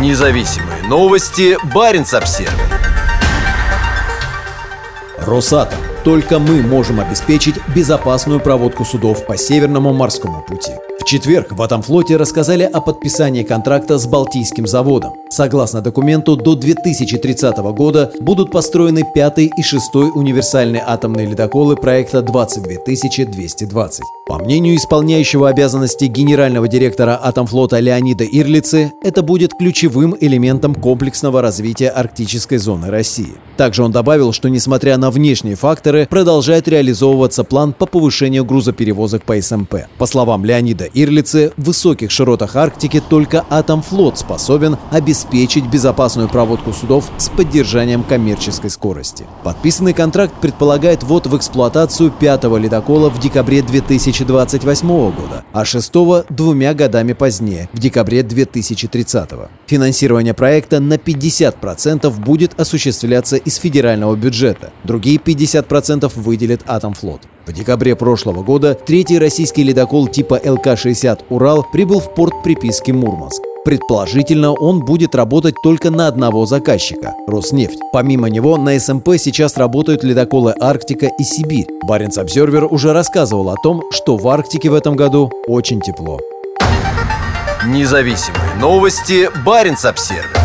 Независимые новости. Барин обсерва Росатом. Только мы можем обеспечить безопасную проводку судов по Северному морскому пути. В четверг в этом флоте рассказали о подписании контракта с Балтийским заводом. Согласно документу, до 2030 года будут построены пятый и шестой универсальные атомные ледоколы проекта 22220. По мнению исполняющего обязанности генерального директора Атомфлота Леонида Ирлицы, это будет ключевым элементом комплексного развития арктической зоны России. Также он добавил, что несмотря на внешние факторы, продолжает реализовываться план по повышению грузоперевозок по СМП. По словам Леонида Ирлицы, в высоких широтах Арктики только Атомфлот способен обеспечить безопасную проводку судов с поддержанием коммерческой скорости. Подписанный контракт предполагает ввод в эксплуатацию пятого ледокола в декабре 2000 2028 года, а шестого – двумя годами позднее, в декабре 2030. Финансирование проекта на 50% будет осуществляться из федерального бюджета, другие 50% выделит Атомфлот. В декабре прошлого года третий российский ледокол типа ЛК-60 «Урал» прибыл в порт приписки Мурманск. Предположительно, он будет работать только на одного заказчика – Роснефть. Помимо него на СМП сейчас работают ледоколы «Арктика» и «Сибирь». Баренц Обзервер уже рассказывал о том, что в Арктике в этом году очень тепло. Независимые новости. Баренц Обсервер.